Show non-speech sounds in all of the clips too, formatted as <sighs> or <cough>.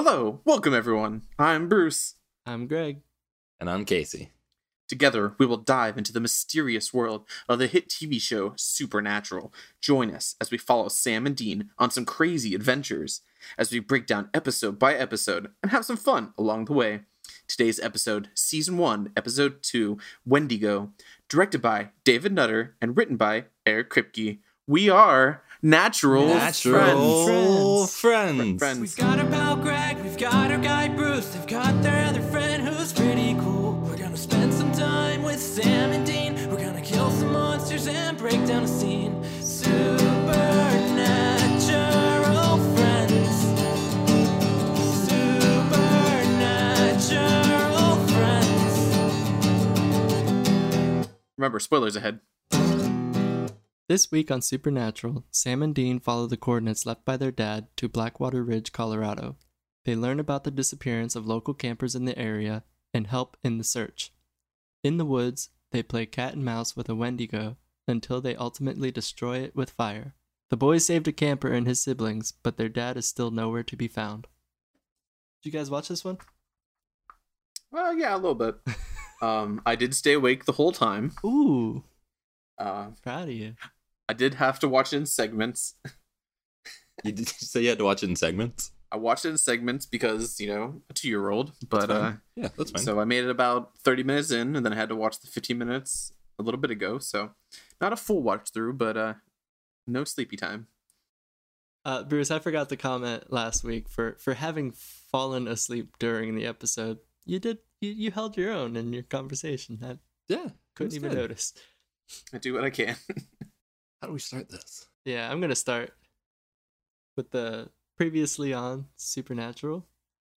Hello, welcome everyone. I'm Bruce. I'm Greg. And I'm Casey. Together, we will dive into the mysterious world of the hit TV show Supernatural. Join us as we follow Sam and Dean on some crazy adventures, as we break down episode by episode and have some fun along the way. Today's episode, Season 1, Episode 2, Wendigo, directed by David Nutter and written by Eric Kripke. We are Natural, Natural Friends. friends. Friends. We've got our pal Greg, we've got our guy Bruce, they've got their other friend who's pretty cool. We're gonna spend some time with Sam and Dean. We're gonna kill some monsters and break down a scene. Supernatural friends. Supernatural friends. Remember, spoilers ahead. This week on Supernatural, Sam and Dean follow the coordinates left by their dad to Blackwater Ridge, Colorado. They learn about the disappearance of local campers in the area and help in the search. In the woods, they play cat and mouse with a Wendigo until they ultimately destroy it with fire. The boys saved a camper and his siblings, but their dad is still nowhere to be found. Did you guys watch this one? Well, yeah, a little bit. <laughs> um, I did stay awake the whole time. Ooh, Uh, proud of you. I did have to watch it in segments. <laughs> You did you say you had to watch it in segments? I watched it in segments because, you know, a two year old. But That's uh yeah, that's fine. so I made it about 30 minutes in and then I had to watch the 15 minutes a little bit ago. So not a full watch through, but uh no sleepy time. Uh, Bruce, I forgot to comment last week for for having fallen asleep during the episode. You did you, you held your own in your conversation. I yeah, couldn't even good. notice. I do what I can. <laughs> How do we start this? Yeah, I'm gonna start with the previously on Supernatural.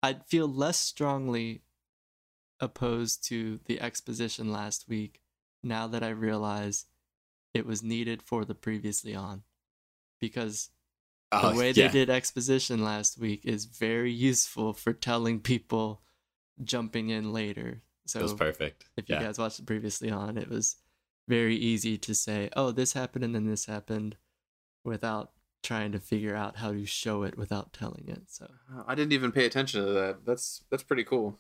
I'd feel less strongly opposed to the exposition last week now that I realize it was needed for the previously on. Because the Oh, way yeah. they did exposition last week is very useful for telling people jumping in later. So It was perfect. if you yeah. guys watched it previously on, it was very easy to say, "Oh, this happened and then this happened," without trying to figure out how to show it without telling it. So I didn't even pay attention to that. That's that's pretty cool.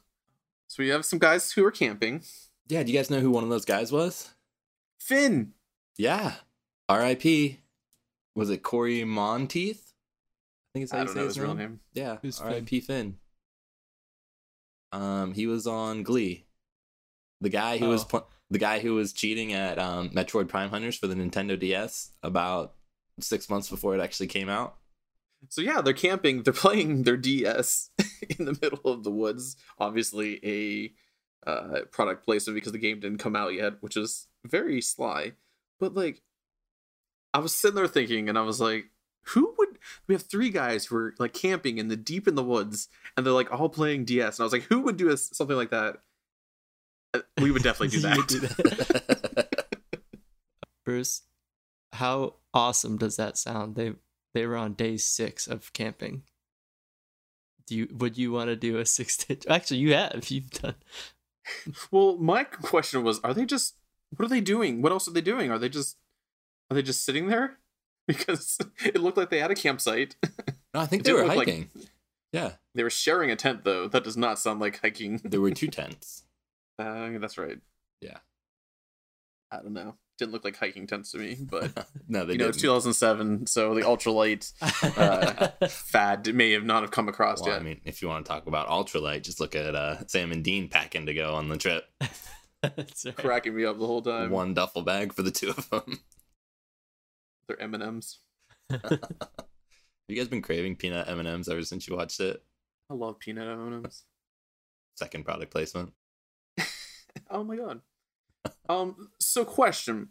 So we have some guys who are camping. yeah, do you guys know who one of those guys was? Finn. Yeah. R.I.P. Was it Cory Monteith? I think it's how I you don't say know his his real name. name. Yeah. Who's Finn? R.I.P. Finn? Um, he was on Glee. The guy who was Oh. pl- the guy who was cheating at um, Metroid Prime Hunters for the Nintendo DS about six months before it actually came out. So yeah, they're camping. They're playing their DS <laughs> in the middle of the woods. Obviously, a uh, product placement because the game didn't come out yet, which is very sly. But like, I was sitting there thinking, and I was like, who would? We have three guys who are like camping in the deep in the woods, and they're like all playing DS. And I was like, who would do a, something like that? We would definitely do <laughs> that. do that. <laughs> Bruce, how awesome does that sound? They they were on day six of camping. Do you would you want to do a <laughs> six day? Actually, you have. You've done. Well, my question was, are they just what are they doing? What else are they doing? Are they just are they just sitting there? Because it looked like they had a campsite. No, I think they were look like- hiking. Yeah, they were sharing a tent though. That does not sound like hiking. there were two tents. Uh, that's right. Yeah. I don't know. Didn't look like hiking tents to me, but <laughs> no, they you know, it's didn't. 2007, so the ultralight <laughs> uh, fad may have not have come across Well, yet. I mean, if you want to talk about ultralight, just look at uh, Sam and Dean packing to go on the trip. <laughs> That's right. cracking me up the whole time. One duffel bag for the two of them. They're M and M's. Have you guys been craving peanut M and M's ever since you watched it? I love peanut M and M's. Second product placement. Oh my god. Um. So, question: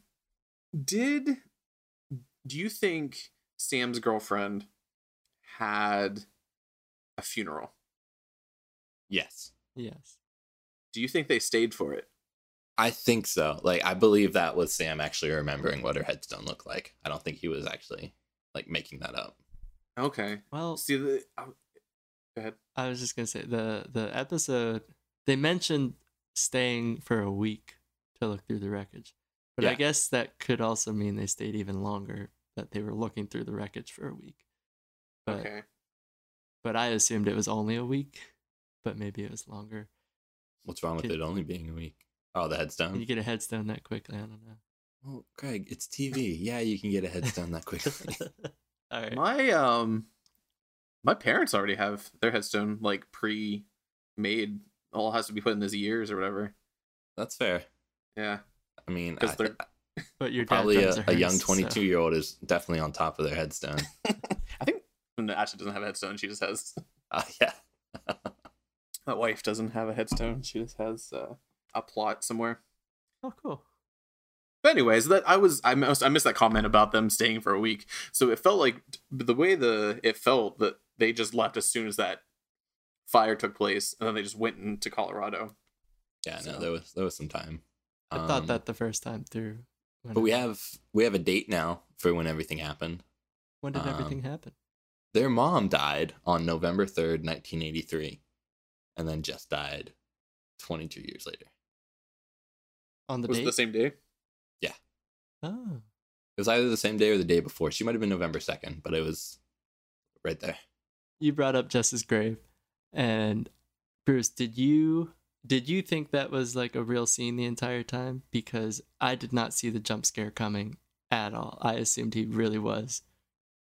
Did do you think Sam's girlfriend had a funeral? Yes, Yes. Do you think they stayed for it? I think so. Like, I believe that was Sam actually remembering what her headstone looked like. I don't think he was actually like making that up. Okay. Well, See the. I- Go ahead. I was just gonna say the the episode they mentioned staying for a week to look through the wreckage, but I guess that could also mean they stayed even longer. That they were looking through the wreckage for a week. But Okay. but I assumed it was only a week, but maybe it was longer. What's wrong with Kid- it only being a week? Oh, the Can headstone. you get a headstone that quickly? I don't know. Well, Greg, it's TV. Yeah, you can get a headstone that quickly. <laughs> <laughs> All right. My um, my parents already have their headstone like pre-made. All has to be put in his years or whatever. That's fair. Yeah, I mean, I they're- But your probably a, a hearse, young so- 22 year old is definitely on top of their headstone. <laughs> I think Ashley doesn't have a headstone. She just has. <laughs> uh, yeah. <laughs> My wife doesn't have a headstone. She just has uh, a plot somewhere. Oh, cool. But anyways, that I was I missed, I missed that comment about them staying for a week. So it felt like the way the it felt that they just left as soon as that fire took place, and then they just went into Colorado. Yeah, no, So- there was there was some time. I thought Um, that the first time through. when But we it- have we have a date now for when everything happened. When did um, everything happen? Their mom died on November 3rd, 1983, and then just died 22 years later. On the was date? it the same day? Yeah. Oh. It was either the same day or the day before. She might have been November 2nd, but it was right there. You brought up Jess's Grave, and Bruce, did you did you think that was like a real scene the entire time? Because I did not see the jump scare coming at all. I assumed he really was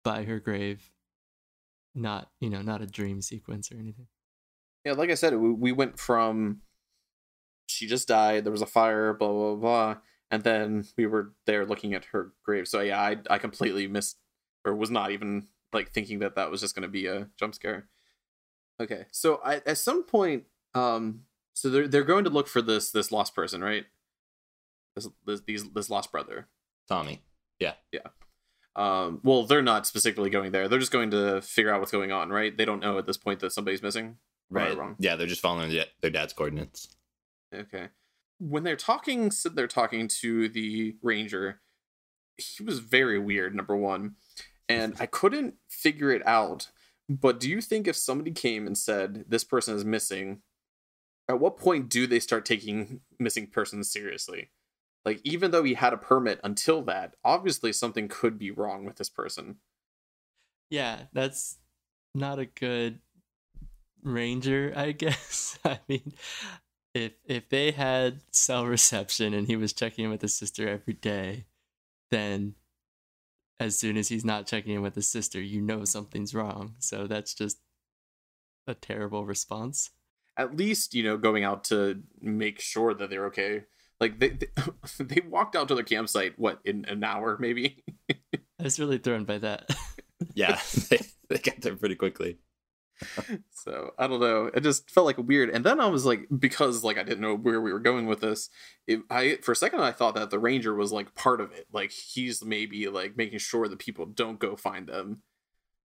by her grave, not you know not a dream sequence or anything. Yeah, like I said, we, we went from she just died. There was a fire, blah blah blah, and then we were there looking at her grave. So yeah, I I completely missed or was not even like thinking that that was just going to be a jump scare. Okay, so I, at some point, um, so they're they're going to look for this this lost person, right? This this these this lost brother. Tommy. Yeah, yeah. Um, well, they're not specifically going there. They're just going to figure out what's going on, right? They don't know at this point that somebody's missing. Right or am I wrong? Yeah, they're just following their- their dad's coordinates. Okay. When they're talking, said they're talking to the ranger. He was very weird. Number one, and I couldn't figure it out. But do you think if somebody came and said this person is missing, at what point do they start taking missing persons seriously? Like even though he had a permit until that, obviously something could be wrong with this person. Yeah, that's not a good ranger, <laughs> I guess. <laughs> I mean, if if they had cell reception and he was checking in with his sister every day, then as soon as he's not checking in with his sister, you know something's wrong. So that's just a terrible response. At least you know going out to make sure that they're okay. Like they they, <laughs> they walked out to their campsite what in an hour maybe. <laughs> I was really thrown by that. Yeah, <laughs> they, they got there pretty quickly. <laughs> so I don't know. It just felt like weird. And then I was like, because like I didn't know where we were going with this. It, I for a second I thought that the ranger was like part of it. Like he's maybe like making sure that people don't go find them.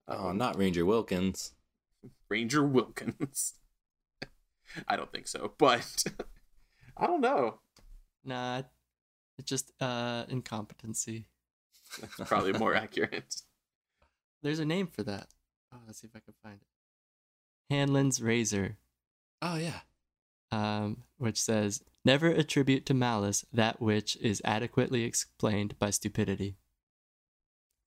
Oh, Um, not Ranger Wilkins. Ranger Wilkins. <laughs> I don't think so, but <laughs> I don't know. nah, it's just uh incompetency. Probably more accurate. There's a name for that. Oh, let's see if I can find it. Hanlon's razor. Oh yeah. um, which says, Never attribute to malice that which is adequately explained by stupidity.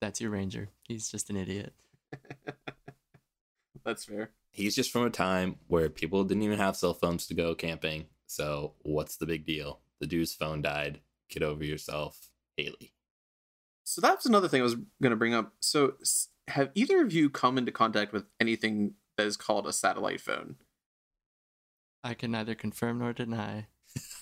That's your ranger. He's just an idiot. <laughs> That's fair. He's just from a time where people didn't even have cell phones to go camping. So what's the big deal? The dude's phone died. Get over yourself, Haley. So that's another thing I was going to bring up. So have either of you come into contact with anything that is called a satellite phone? I can neither confirm nor deny.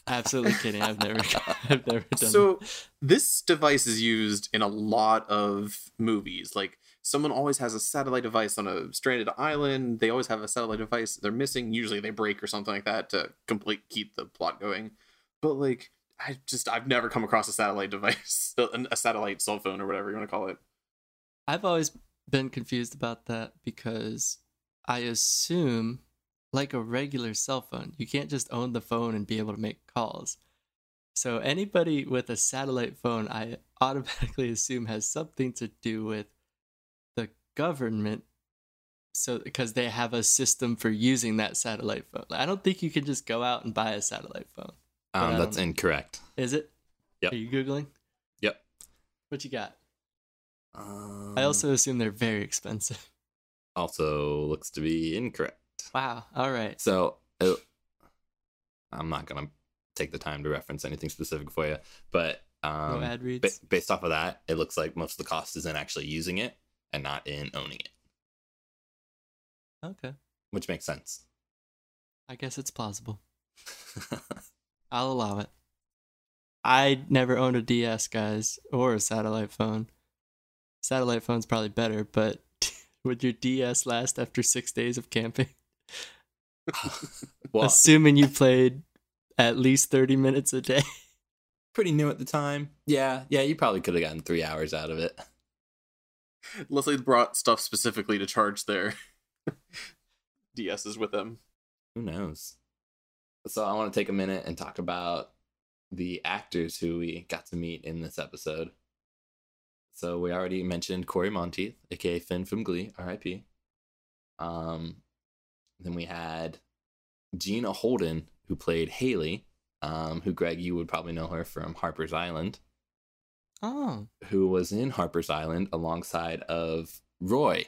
Absolutely kidding. I've never, <laughs> <laughs> I've never done. That. So this device is used in a lot of movies. Like someone always has a satellite device on a stranded island. They always have a satellite device they're missing. Usually they break or something like that to complete keep the plot going. But like I just I've never come across a satellite device, <laughs> a a satellite cell phone or whatever you want to call it. I've always been confused about that because I assume, like a regular cell phone, you can't just own the phone and be able to make calls. So anybody with a satellite phone, I <laughs> automatically assume has something to do with the government. So because they have a system for using that satellite phone. I don't think you can just go out and buy a satellite phone. Um, that's incorrect. Is it? Yep. Are you googling? Yep. What you got? Um, I also assume they're very expensive. Also looks to be incorrect. Wow. All right. So uh, I'm not gonna take the time to reference anything specific for you, but um, no ad ba- based off of that, it looks like most of the cost is in actually using it and not in owning it, Okay. which makes sense. I guess it's plausible. <laughs> I'll allow it. I never owned a DS, guys, or a satellite phone. Satellite phone's probably better, but would your DS last after six days of camping? <laughs> well, Assuming you played at least 30 minutes a day. pretty new at the time. Yeah, yeah, you probably could have gotten three hours out of it. Leslie brought stuff specifically to charge their <laughs> DSs with them. Who knows? So I want to take a minute and talk about the actors who we got to meet in this episode. So we already mentioned Cory Monteith, aka Finn from Glee, R.I.P. Um, then we had Gina Holden, who played Haley, um, who Greg, you would probably know her from Harper's Island, Oh, who was in Harper's Island alongside of Roy,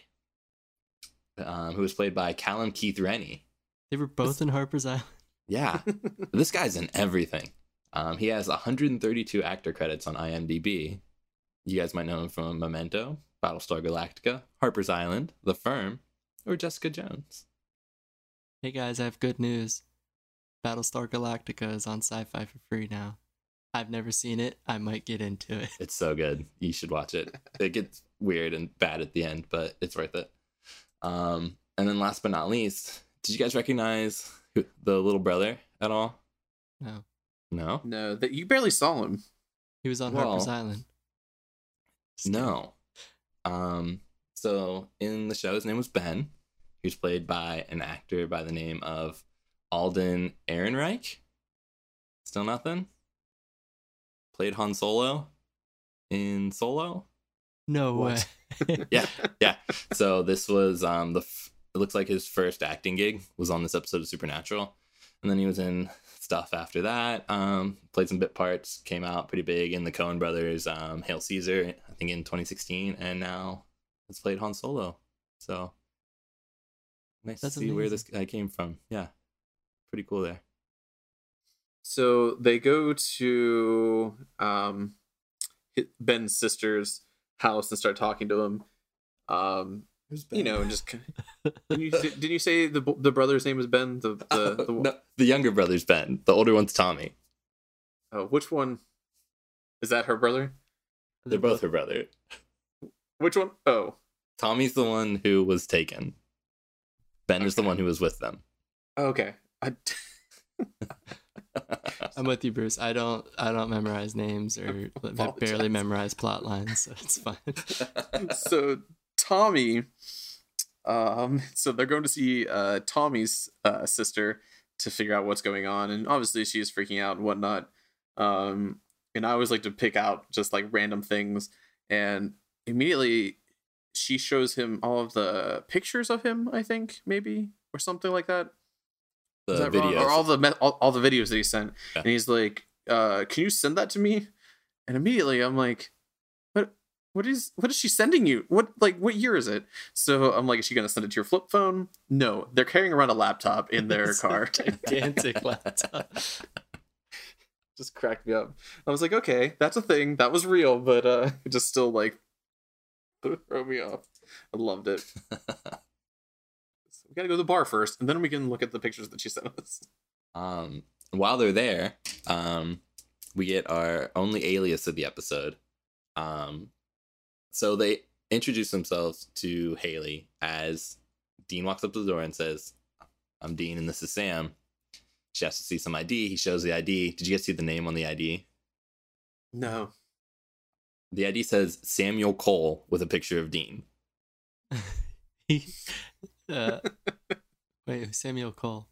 um, who was played by Callum Keith Rennie. they were both in Harper's Island. Yeah, <laughs> this guy's in everything. Um, he has 132 actor credits on IMDb. You guys might know him from Memento, Battlestar Galactica, Harper's Island, The Firm, or Jessica Jones. Hey guys, I have good news. Battlestar Galactica is on sci fi for free now. I've never seen it. I might get into it. It's so good. You should watch it. It gets weird and bad at the end, but it's worth it. Um, and then last but not least, did you guys recognize who, the little brother at all? No. No? No, that you barely saw him. He was on Well, Harper's Island. No. Um, so in the show, his name was Ben. He was played by an actor by the name of Alden Ehrenreich. Still nothing? Played Han Solo in Solo. No What? way. <laughs> Yeah, yeah. So this was um the f- it looks like his first acting gig was on this episode of Supernatural, and then he was in stuff after that. Um, played some bit parts, came out pretty big in the Coen Brothers, um, Hail Caesar, I think in 2016, and now has played Han Solo. So nice That's to see where this guy came from. Yeah, pretty cool there. So they go to um, Ben's sister's house and start talking to him. Um, you know, and just <laughs> didn't you, didn't you say the the brother's name was Ben? The the, <laughs> the no, the younger brother's Ben. The older one's Tommy. oh, which one is that? Her brother? They're both her brother. Which one? Oh, Tommy's the one who was taken. Ben is the one who was with them. okay. I, <laughs> I'm with you, Bruce. I don't I don't memorize names or <laughs> I barely memorize plot lines, so it's fine. <laughs> so Tommy, um, so they're going to see uh Tommy's uh sister to figure out what's going on, and obviously she's freaking out and whatnot. Um, and I always like to pick out just like random things, and immediately she shows him all of the pictures of him. I think maybe or something like that. Is the that wrong? videos. or all the me- all, all the videos that he sent, Yeah. and he's like, uh, "Can you send that to me?" And immediately I'm like, "What? What is? What is she sending you? What like what year is it?" So I'm like, "Is she gonna send it to your flip phone?" No, they're carrying around a laptop in their <laughs> car. Gigantic <laughs> laptop. Just cracked me up. I was like, "Okay, that's a thing. That was real," but uh, <laughs> it just still like throw me off. I loved it. <laughs> So we gotta go to the bar first, and then we can look at the pictures that she sent us. um, while they're there, um, we get our only alias of the episode. Um, so they introduce themselves to Haley as Dean walks up to the door and says, "I'm Dean, and this is Sam." She has to see some ID. He shows the ID. Did you guys see the name on the ID? No. The ID says Samuel Cole with a picture of Dean. he, <laughs> uh, wait, Samuel Cole.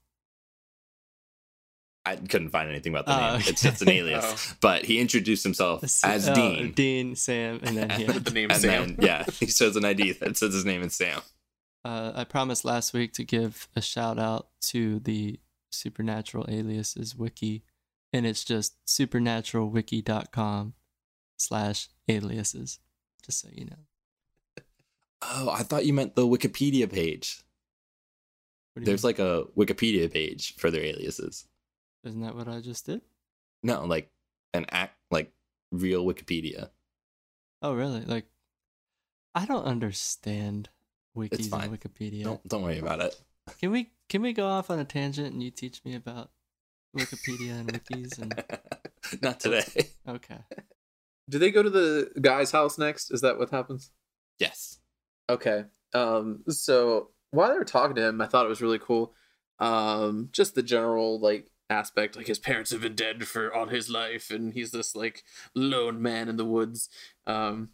I couldn't find anything about the Oh, name. It's just an alias. Oh. But he introduced himself as Oh, Dean. Dean, Sam, and then he <laughs> With the name and Sam. then yeah, he shows an ID that says his name is Sam. Uh, I promised last week to give a shout out to the Supernatural Aliases wiki, and it's just supernaturalwiki.com slash aliases, just so you know. Oh, I thought you meant the Wikipedia page. What do you There's mean? like a Wikipedia page for their aliases. isn't that what I just did? No, like an act, like real Wikipedia. Oh, really? Like, I don't understand It's wikis fine. and Wikipedia. Don't don't worry about it. Can we can we go off on a tangent and you teach me about Wikipedia and wikis and <laughs> Not today. okay. Do they go to the guy's house next? Is that what happens? yes. Okay. Um. So while they were talking to him, I thought it was really cool. Um. Just the general like aspect, like his parents have been dead for all his life, and he's this like lone man in the woods. Um.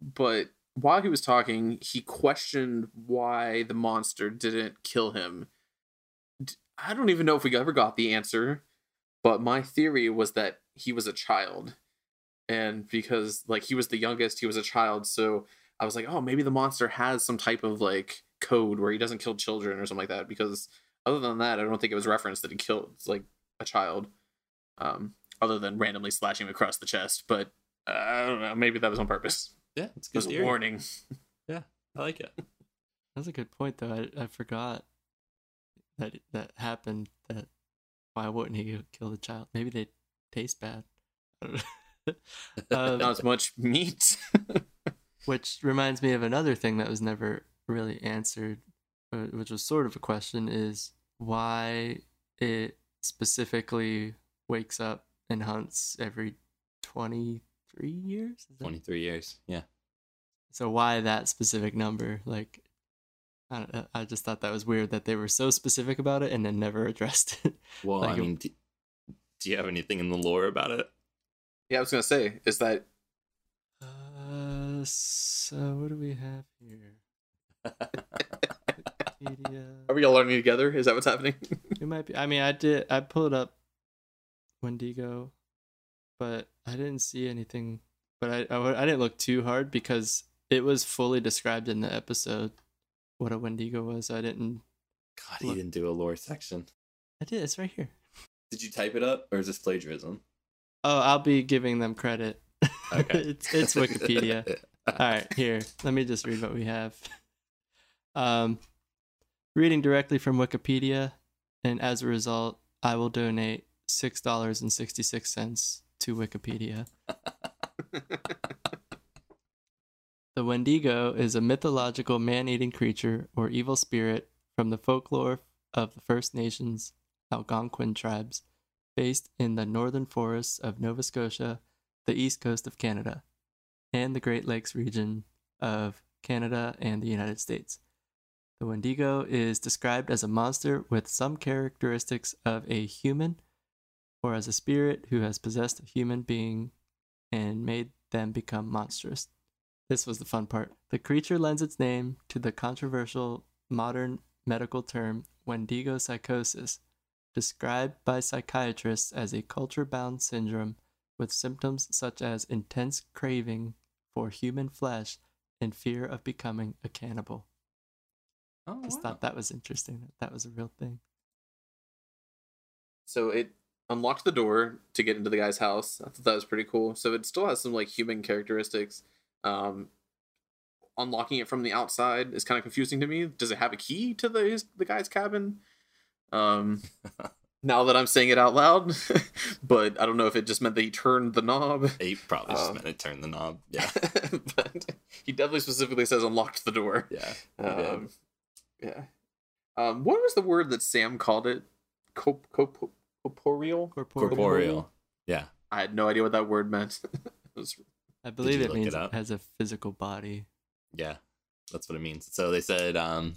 But while he was talking, he questioned why the monster didn't kill him. I don't even know if we ever got the answer, but my theory was that he was a child. And because like he was the youngest, he was a child, so I was like, oh, maybe the monster has some type of like code where he doesn't kill children or something like that. Because other than that, I don't think it was referenced that he killed like a child, um, other than randomly slashing him across the chest. But uh, I don't know. Maybe that was on purpose. Yeah, it's a It good was a theory. warning. <laughs> I like it. That's a good point though. I I forgot that that happened. That why wouldn't he kill the child? Maybe they taste bad. I don't. <laughs> <laughs> Um, Not as much meat. Which reminds me of another thing that was never really answered, uh, which was sort of a question: is why it specifically wakes up and hunts every twenty three years. That- 23 years. Yeah. So why that specific number? Like, I don't I just thought that was weird that they were so specific about it and then never <laughs> addressed it. Well, Like I mean, do, do you have anything in the lore about it? yeah, I was gonna say is that Uh, so what do we have here? Wikipedia. <laughs> are we all learning together? Is that what's happening? It might be. I mean, I did. I pulled up Wendigo, but I didn't see anything. But I I didn't look too hard because it was fully described in the episode what a Wendigo was. I didn't. God, he Look. didn't do a lore section. I did. It's right here. Did you type it up or is this plagiarism? Oh, I'll be giving them credit. Okay. <laughs> it's it's Wikipedia. <laughs> All right, here. Let me just read what we have. Um, reading directly from Wikipedia, and as a result, I will donate six dollars and sixty six cents to Wikipedia. <laughs> The Wendigo is a mythological man-eating creature or evil spirit from the folklore of the First Nations Algonquin tribes, based in the northern forests of Nova Scotia, the east coast of Canada, and the Great Lakes region of Canada and the United States. The Wendigo is described as a monster with some characteristics of a human or as a spirit who has possessed a human being and made them become monstrous. This was the fun part. The creature lends its name to the controversial modern medical term Wendigo psychosis, described by psychiatrists as a culture bound syndrome with symptoms such as intense craving for human flesh and fear of becoming a cannibal. Oh, I just wow. thought that was interesting. That that was a real thing. so it unlocked the door to get into the guy's house. I thought that was pretty cool. So it still has some like human characteristics. Um, unlocking it from the outside is kind of confusing to me. Does it have a key to the his, the guy's cabin? Um, <laughs> now that I'm saying it out loud, <laughs> but I don't know if it just meant that he turned the knob. He probably just Um, meant to turned the knob. <laughs> Yeah. but he definitely specifically says unlocked the door. Yeah. Um, yeah. Um, what was the word that Sam called it? Cop- cop- corporeal. Corporeal. Corporeal. Yeah. I had no idea what that word meant. <laughs> Was- I believe it look it means it, has a physical body. Yeah. That's what it means. So they said um,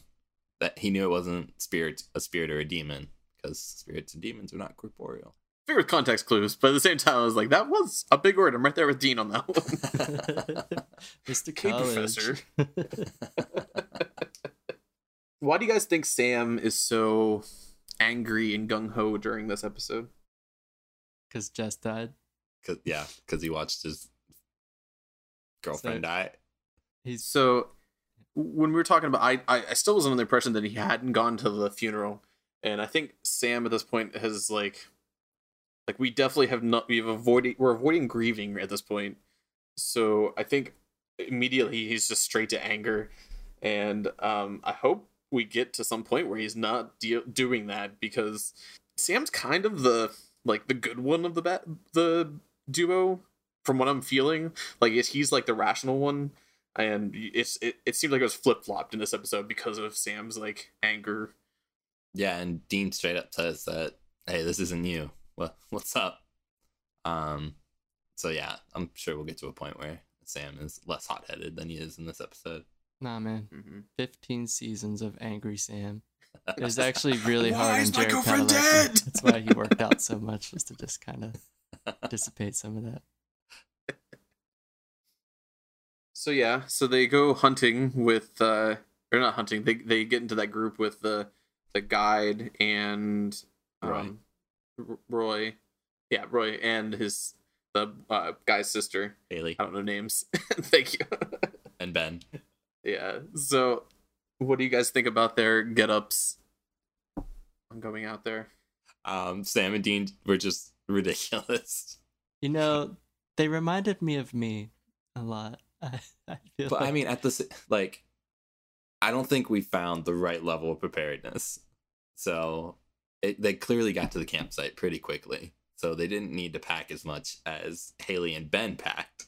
that he knew it wasn't spirit, a spirit or a demon because spirits and demons are not corporeal. Fair with context clues, but at the same time, I was like, that was a big word. I'm right there with Dean on that one. <laughs> Mr. K Professor. <laughs> Why do you guys think Sam is so angry and gung ho during this episode? Because Jess died. Cause, yeah, because he watched his girlfriend So- die. He's So when we were talking about, I, I I still was under the impression that he hadn't gone to the funeral, and I think Sam at this point has like, like we definitely have not we've avoided we're avoiding grieving at this point. So I think immediately he's just straight to anger, and um, I hope we get to some point where he's not de- doing that because Sam's kind of the like the good one of the ba- the duo from what I'm feeling. Like he's like the rational one, and it's it, it seems like it was flip flopped in this episode because of Sam's like anger. Yeah, and Dean straight up says that, "Hey, this isn't you. What what's up?" Um, so yeah, I'm sure we'll get to a point where Sam is less hot headed than he is in this episode. Nah, man. Mm-hmm. 15 seasons of Angry Sam. <laughs> It was actually really Why hard on is my Jared girlfriend Padalecki. dead? <laughs> That's why he worked out so much, was to just kind of <laughs> dissipate some of that. So yeah, so they go hunting with uh or not hunting, they they get into that group with the the guide and um R- Roy. Yeah, Roy and his the uh, guy's sister. Haley I don't know names. Thank you. and Ben. Yeah. So what do you guys think about their get-ups? I'm going out there? Um, Sam and Dean were just <laughs> ridiculous. You know, they reminded me of me a lot. <laughs> I, I feel But like I mean, at this, like, I don't think we found the right level of preparedness. So it, they clearly got to the campsite pretty quickly. So they didn't need to pack as much as Haley and Ben packed,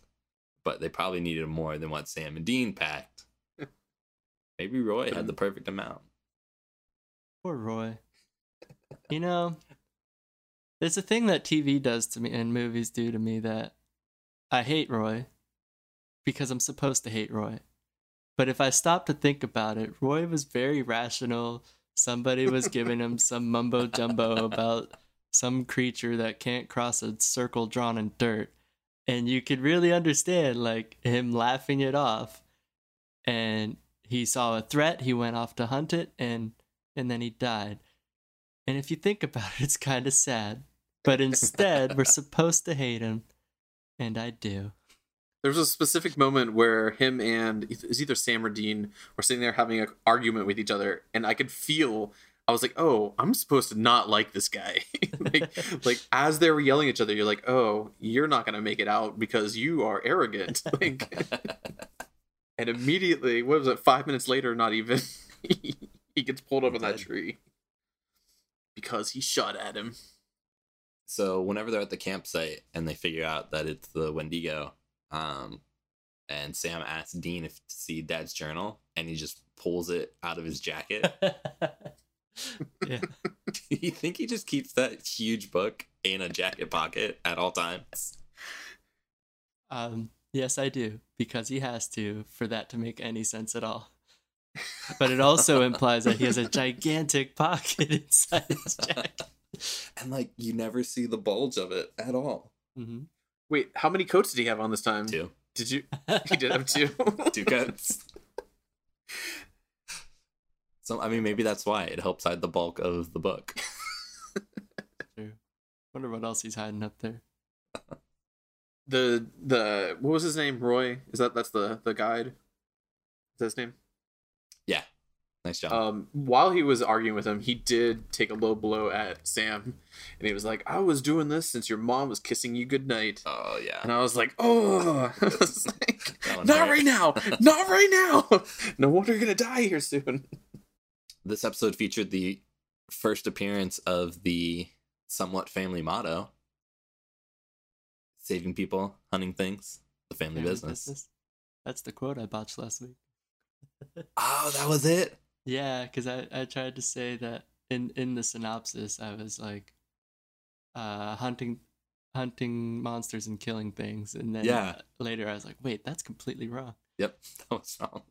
but they probably needed more than what Sam and Dean packed. Maybe Roy had the mm. perfect amount. Poor Roy. You know, there's a thing that TV does to me and movies do to me that I hate Roy because I'm supposed to hate Roy. But if I stop to think about it, Roy was very rational. Somebody was giving him <laughs> some mumbo jumbo about some creature that can't cross a circle drawn in dirt. And you could really understand like him laughing it off. And he saw a threat, he went off to hunt it and and then he died. And if you think about it, <laughs> it's kind of sad. But instead, we're <laughs> supposed to hate him. And I do. There was a specific moment where him and is either Sam or Dean were sitting there having an argument with each other, and I could feel I was like, "Oh, I'm supposed to not like this guy." <laughs> like, like as they were yelling at each other, you're like, "Oh, you're not gonna make it out because you are arrogant." like, and immediately, what was it? Five minutes later, not even <laughs> he gets pulled up in that tree because he shot at him. So whenever they're at the campsite and they figure out that it's the Wendigo, um, and Sam asks Dean if to see Dad's journal, and he just pulls it out of his jacket. <laughs> yeah. Do <laughs> you think he just keeps that huge book in a jacket pocket at all times? Um, yes, I do, because he has to for that to make any sense at all. But it also implies that he has a <laughs> gigantic pocket inside his jacket. And like you never see the bulge of it at all. hmm Wait, how many coats did he have on this time? Two, Did you? He did have two. <laughs> two coats. So I mean, maybe that's why it helps hide the bulk of the book. <laughs> True. Wonder what else he's hiding up there. The the what was his name? Roy? Is that that's the the guide? Is that his name? Yeah, nice job. Um, while he was arguing with him, he did take a low blow at Sam, and he was like, "I was doing this since your mom was kissing you goodnight." oh yeah, And I was like, "Oh, <laughs> was like, not hurt. right now, <laughs> not right now. <laughs> No wonder you're gonna die here soon." this episode featured the first appearance of the somewhat family motto saving people hunting things the family, Family business. That's the quote I botched last week. <laughs> oh that was it Yeah, because I, I tried to say that in, in the synopsis, I was like, uh, hunting hunting monsters and killing things, and then Yeah. later I was like, wait, that's completely wrong. yep <laughs> that was wrong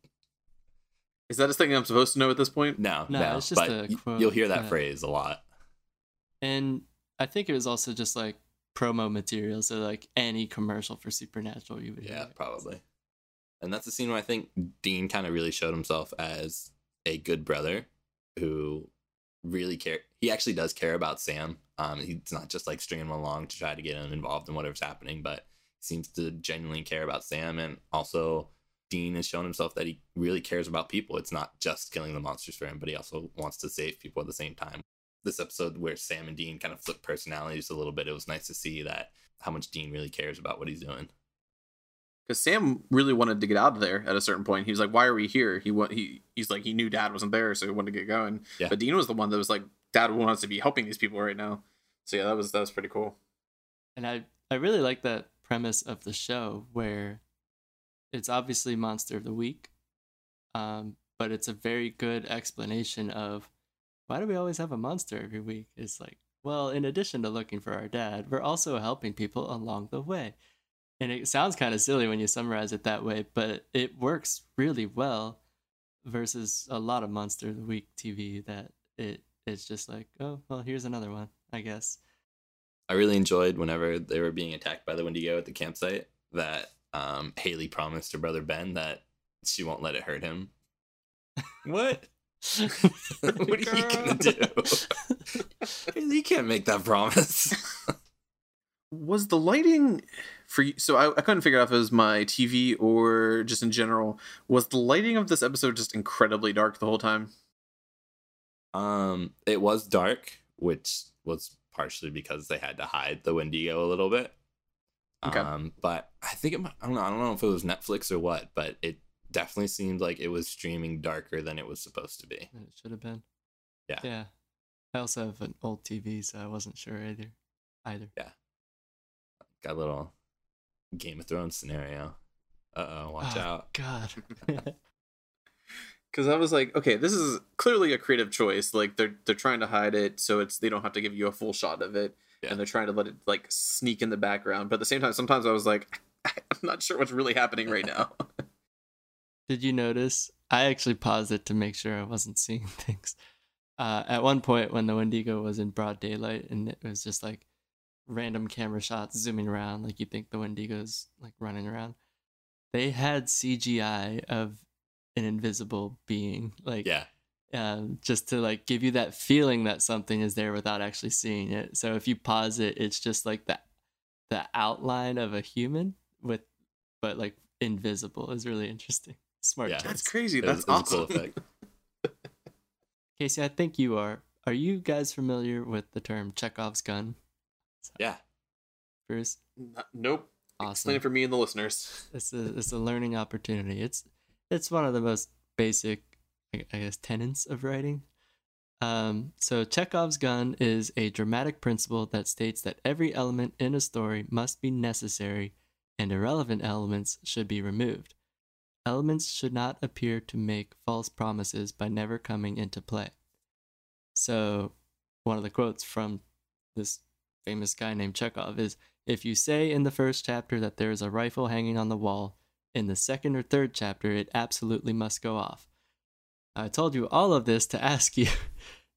Is that a thing I'm supposed to know at this point? no No, no, it's just but a y- quote you'll hear that that- phrase a lot And I think it was also just like promo material, so like any commercial for Supernatural, you would yeah probably. And that's the scene where i think dean kind of really showed himself as a good brother who really care he actually does care about sam. Um he's not just like stringing him along to try to get him involved in whatever's happening but seems to genuinely care about sam. And also dean has shown himself that he really cares about people. It's not just killing the monsters for him but he also wants to save people at the same time this episode where sam and dean kind of flip personalities a little bit it was nice to see that how much dean really cares about what he's doing because Sam really wanted to get out of there at a certain point. He was like, "Why are we here?" He wa- he he's like he knew Dad wasn't there, so he wanted to get going. Yeah. But Dean was the one that was like, "Dad wants to be helping these people right now." So yeah, that was that was pretty cool. And I, I really like that premise of the show where it's obviously monster of the week, um, but it's a very good explanation of why do we always have a monster every week? It's like, well, in addition to looking for our dad, we're also helping people along the way. And it sounds kind of silly when you summarize it that way, but it works really well versus a lot of monster of the week TV that it it's just like, oh, well, here's another one, I guess. I really enjoyed whenever they were being attacked by the Wendigo at the campsite that um, Haley promised her brother Ben that she won't let it hurt him. What? What are you gonna do? You can't make that promise. Was the lighting for you? So I, I couldn't figure out if it was my TV or just in general. Was the lighting of this episode just incredibly dark the whole time? um, it was dark, which was partially because they had to hide the Wendigo a little bit. Okay. Um, but I think it, I don't know. I don't know if it was Netflix or what, but it definitely seemed like it was streaming darker than it was supposed to be. It should have been. Yeah. Yeah. I also have an old TV, so I wasn't sure either. Either. Yeah. Got a little Game of Thrones scenario. Uh oh, watch Oh, out. God. <laughs> Because I was like, okay, this is clearly a creative choice. Like they're they're trying to hide it so it's they don't have to give you a full shot of it, Yeah. and they're trying to let it like sneak in the background. But at the same time, sometimes I was like, <laughs> I'm not sure what's really happening right now. <laughs> Did you notice? I actually paused it to make sure I wasn't seeing <laughs> things. Uh, at one point, when the Wendigo was in broad daylight and it was just like random camera shots zooming around, like you think the Wendigo's like running around, they had CGI of an invisible being, like Yeah. um, just to like give you that feeling that something is there without actually seeing it. So if you pause it, it's just like that the outline of a human with, but like invisible is really interesting. Smart. Yeah. choice. That's crazy. It was- That's it was a awesome. cool effect. <laughs> Casey, I think you are. Are you guys familiar with the term Chekhov's gun? Yeah. Bruce, N- nope. Explain awesome. it for me and the listeners. It's a it's a learning opportunity. It's it's one of the most basic, I I guess, tenets of writing. Um, so Chekhov's gun is a dramatic principle that states that every element in a story must be necessary, and irrelevant elements should be removed. Elements should not appear to make false promises by never coming into play. So, one of the quotes from this famous guy named Chekhov is if you say in the first chapter that there is a rifle hanging on the wall, in the second or third chapter it absolutely must go off. I told you all of this to <laughs> ask you,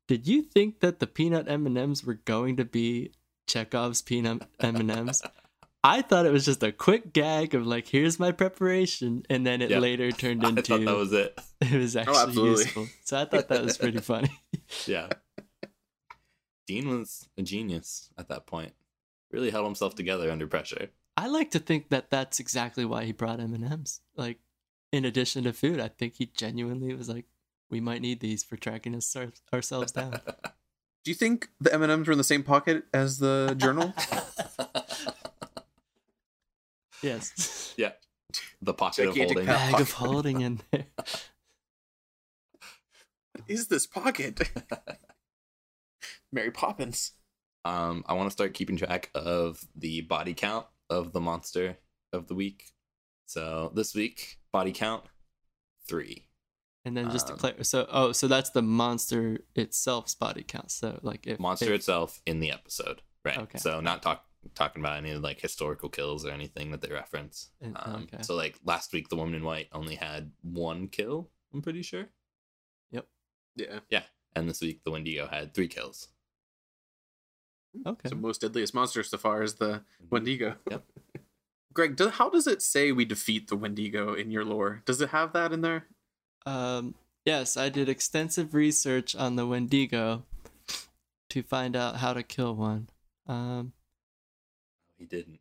did you think that the peanut M&Ms were going to be Chekhov's peanut M&Ms? <laughs> I thought it was just a quick gag of like, here's my preparation, and then it Yep. later turned <laughs> into. I into thought that was it. <laughs> it was oh, actually absolutely. useful. So I thought that was pretty <laughs> funny. Yeah. Dean was a genius at that point. Really held himself together under pressure. I like to think that that's exactly why he brought M and M's. Like, in addition to food, I think he genuinely was like, "We might need these for tracking us our- ourselves down." Do you think the M and M's were in the same pocket as the journal? Yes, <laughs> yeah. The pocket Gigantic of holding. pack. bag of holding in there. <laughs> what is this pocket? <laughs> Mary Poppins. Um, I want to start keeping track of the body count of the monster of the week. So this week, body count three. And then just to Um, clarify, so oh, so that's the monster itself's body count. So like if Monster if- itself in the episode, right? Okay. So not talk talking about any like historical kills or anything that they reference. Um, okay. So like last week, the woman in white only had one kill. I'm pretty sure. Yep. Yeah. Yeah. And this week, the Wendigo had three kills. okay. So most deadliest monster so far is the Wendigo. Yep. <laughs> Greg, do, how does it say we defeat the Wendigo in your lore? Does it have that in there? Um, yes, I did extensive research on the Wendigo to find out how to kill one. Um, He didn't.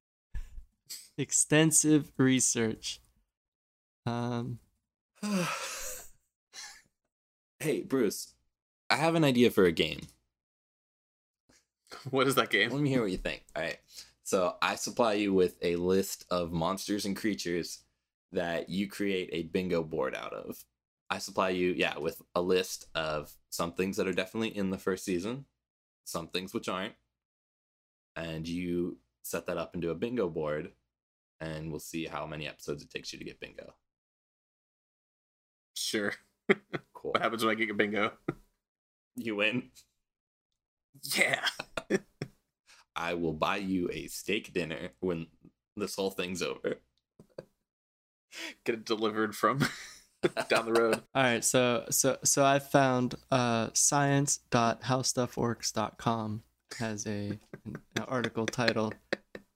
extensive research. Um, <sighs> hey, Bruce, I have an idea for a game. What is that game? Let me hear what you think. All right. So I supply you with a list of monsters and creatures that you create a bingo board out of. I supply you, yeah, with a list of some things that are definitely in the first season, some things which aren't, and you set that up into a bingo board, and we'll see how many episodes it takes you to get bingo. Sure. <laughs> Cool. What happens when I get a bingo? You win. Yeah. <laughs> I will buy you a steak dinner when this whole thing's over. <laughs> Get it delivered from down the road. All right, so so so I found uh science.howstuffworks.com has a an article titled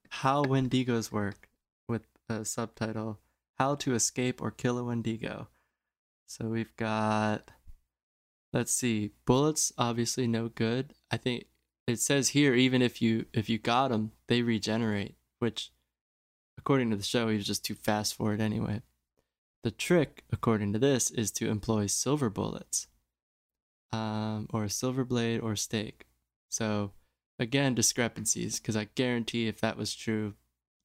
"How Wendigos Work" with a subtitle "How to Escape or Kill a Wendigo." So we've got let's see, bullets obviously no good. I think it says here even if you if you got them, they regenerate, which according to the show he was just too fast for it anyway. The trick, according to this, is to employ silver bullets, um, or a silver blade or stake. So, again, discrepancies, because I guarantee if that was true,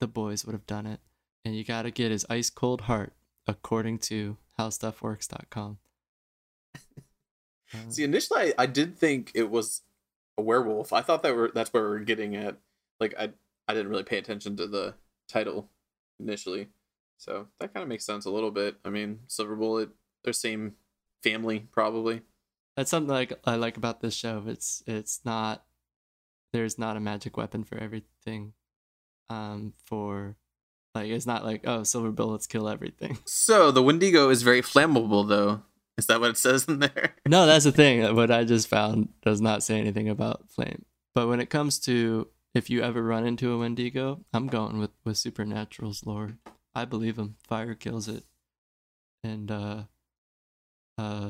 the boys would have done it. And you got to get his ice cold heart, according to howstuffworks.com. <laughs> Uh, See, initially, I, I did think it was a werewolf. I thought that were that's where we are getting at. Like, I I didn't really pay attention to the title initially, so that kind of makes sense a little bit. I mean, Silver Bullet, they're same family probably. that's something like I like about this show. It's it's not there's not a magic weapon for everything. Um, for like it's not like oh silver bullets kill everything. <laughs> So the Wendigo is very flammable, though. Is that what it says in there? <laughs> No, that's the thing. What I just found does not say anything about flame. But when it comes to if you ever run into a Wendigo, I'm going with with Supernatural's Lord. I believe him. Fire kills it. And uh, uh,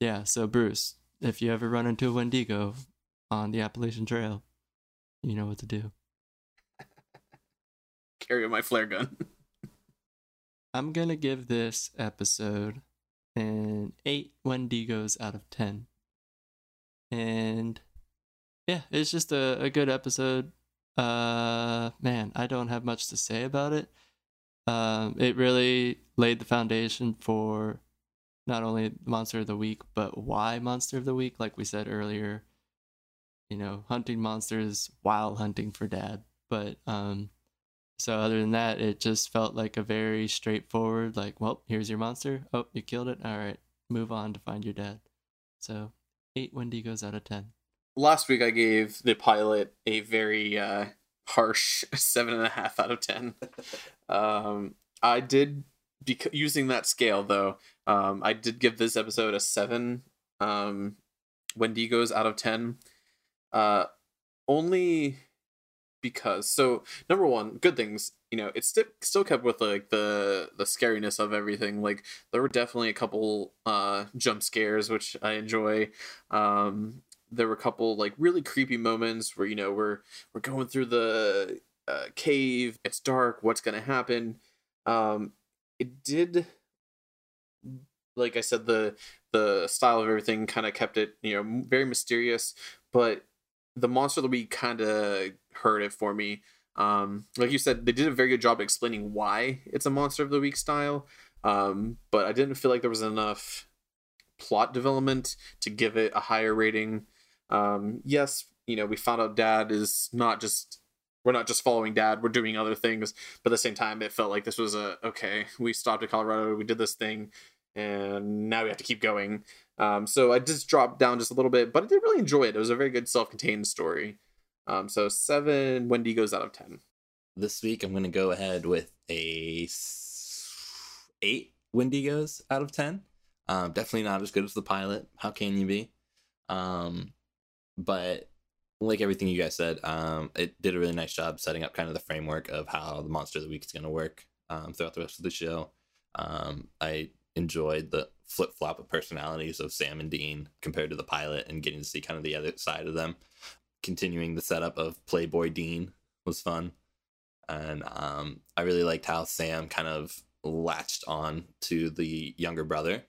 yeah. So Bruce, if you ever run into a Wendigo on the Appalachian Trail, you know what to do. <laughs> Carry my flare gun. <laughs> I'm gonna give this episode an eight Wendigos out of ten. And yeah, it's just a, a good episode. Uh man, I don't have much to say about it. Um it really laid the foundation for not only Monster of the Week, but why Monster of the Week, like we said earlier. You know, hunting monsters while hunting for dad. But um so other than that, it just felt like a very straightforward, like, well, here's your monster. Oh, you killed it. All right, move on to find your dad. So eight Wendigos out of ten. Last week, I gave the pilot a very uh, harsh <laughs> seven and a half out of ten. um, I did bec- using that scale though. Um, I did give this episode a seven um, Wendigos out of ten. Uh, only because so number one good things you know it sti- still kept with like the the scariness of everything like there were definitely a couple uh jump scares which i enjoy um there were a couple like really creepy moments where you know we're we're going through the uh, cave it's dark what's gonna happen um it did like i said the the style of everything kind of kept it you know very mysterious but the monster of the week kind of hurt it for me. Um, like you said, they did a very good job explaining why it's a monster of the week style. Um, but I didn't feel like there was enough plot development to give it a higher rating. Um, yes, you know, we found out dad is not just we're not just following dad, we're doing other things, but at the same time it felt like this was a okay, we stopped at Colorado, we did this thing, and now we have to keep going. Um, so I just dropped down just a little bit, but I did really enjoy it. It was a very good self-contained story. Um, so seven Wendigos out of ten. This week, I'm going to go ahead with a s- eight Wendigos out of 10. Um, definitely not as good as the pilot. How can you be? Um, but like everything you guys said, um, it did a really nice job setting up kind of the framework of how the monster of the week is going to work um, throughout the rest of the show. Um, I enjoyed the flip flop of personalities of Sam and Dean compared to the pilot and getting to see kind of the other side of them. Continuing the setup of Playboy Dean was fun. And um, I really liked how Sam kind of latched on to the younger brother.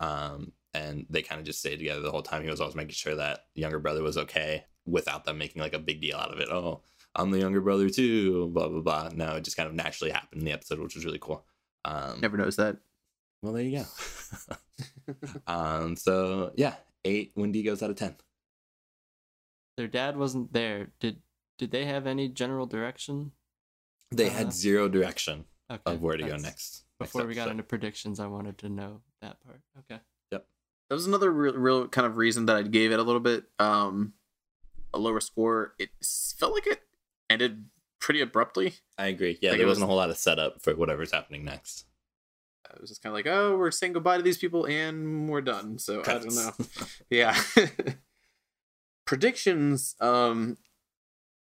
Um, and they kind of just stayed together the whole time. He was always making sure that younger brother was okay without them making like a big deal out of it. Oh, I'm the younger brother too. Blah blah blah. No, it just kind of naturally happened in the episode, which was really cool. Um, Never noticed that. Well, there you go. <laughs> um, so yeah, eight Wendigos out of ten. Their dad wasn't there. Did did they have any general direction? They Uh, had zero direction Okay, of where to go that's- next. next Before we got into predictions, I wanted to know that part. Okay. Yep. That was another real, real kind of reason that I gave it a little bit um a lower score. It felt like it ended pretty abruptly. I agree. Yeah, Like, there it wasn't was- a whole lot of setup for whatever's happening next. It was just kind of like, oh, we're saying goodbye to these people and we're done. So I don't know. <laughs> yeah. <laughs> Predictions um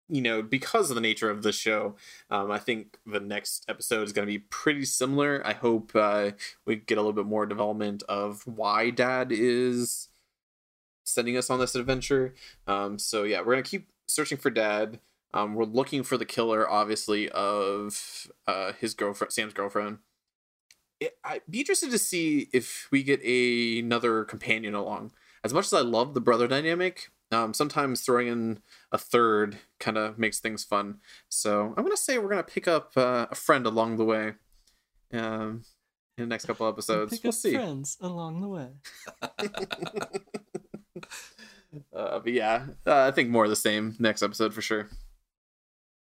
you know because of the nature of the show um i think the next episode is going to be pretty similar. I hope uh we get a little bit more development of why dad is sending us on this adventure. Um so yeah we're going to keep searching for dad. Um we're looking for the killer obviously of uh his girlfriend sam's girlfriend i'd be interested to see if we get a, another companion along as much as I love the brother dynamic, um, sometimes throwing in a third kind of makes things fun. So I'm gonna say we're gonna pick up uh, a friend along the way, um, in the next couple episodes. Pick we'll up see. friends along the way. <laughs> uh, but yeah, uh, I think more of the same next episode for sure.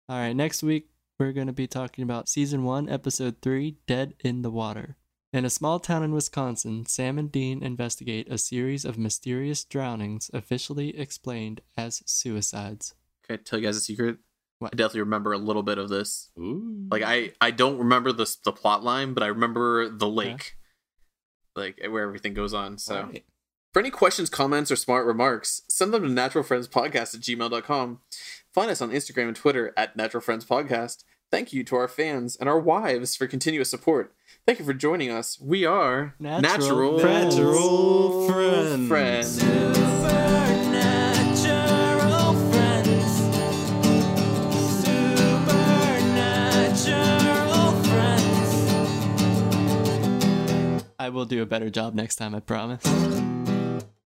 All right, next week we're going to be talking about season 1, episode 3, Dead in the Water. In a small town in Wisconsin, Sam and Dean investigate a series of mysterious drownings officially explained as suicides. Can I tell you guys a secret? What? I definitely remember a little bit of this. Ooh. Like I, I don't remember the the plot line, but I remember the lake, like where everything goes on. So. For any questions, comments, or smart remarks, send them to naturalfriendspodcast at gmail.com. Find us on Instagram and Twitter at Natural Friends Podcast. Thank you to our fans and our wives for continuous support. Thank you for joining us. We are Natural Friends. Natural Friends. Friends. Supernatural friends. Supernatural friends. I will do a better job next time, I promise.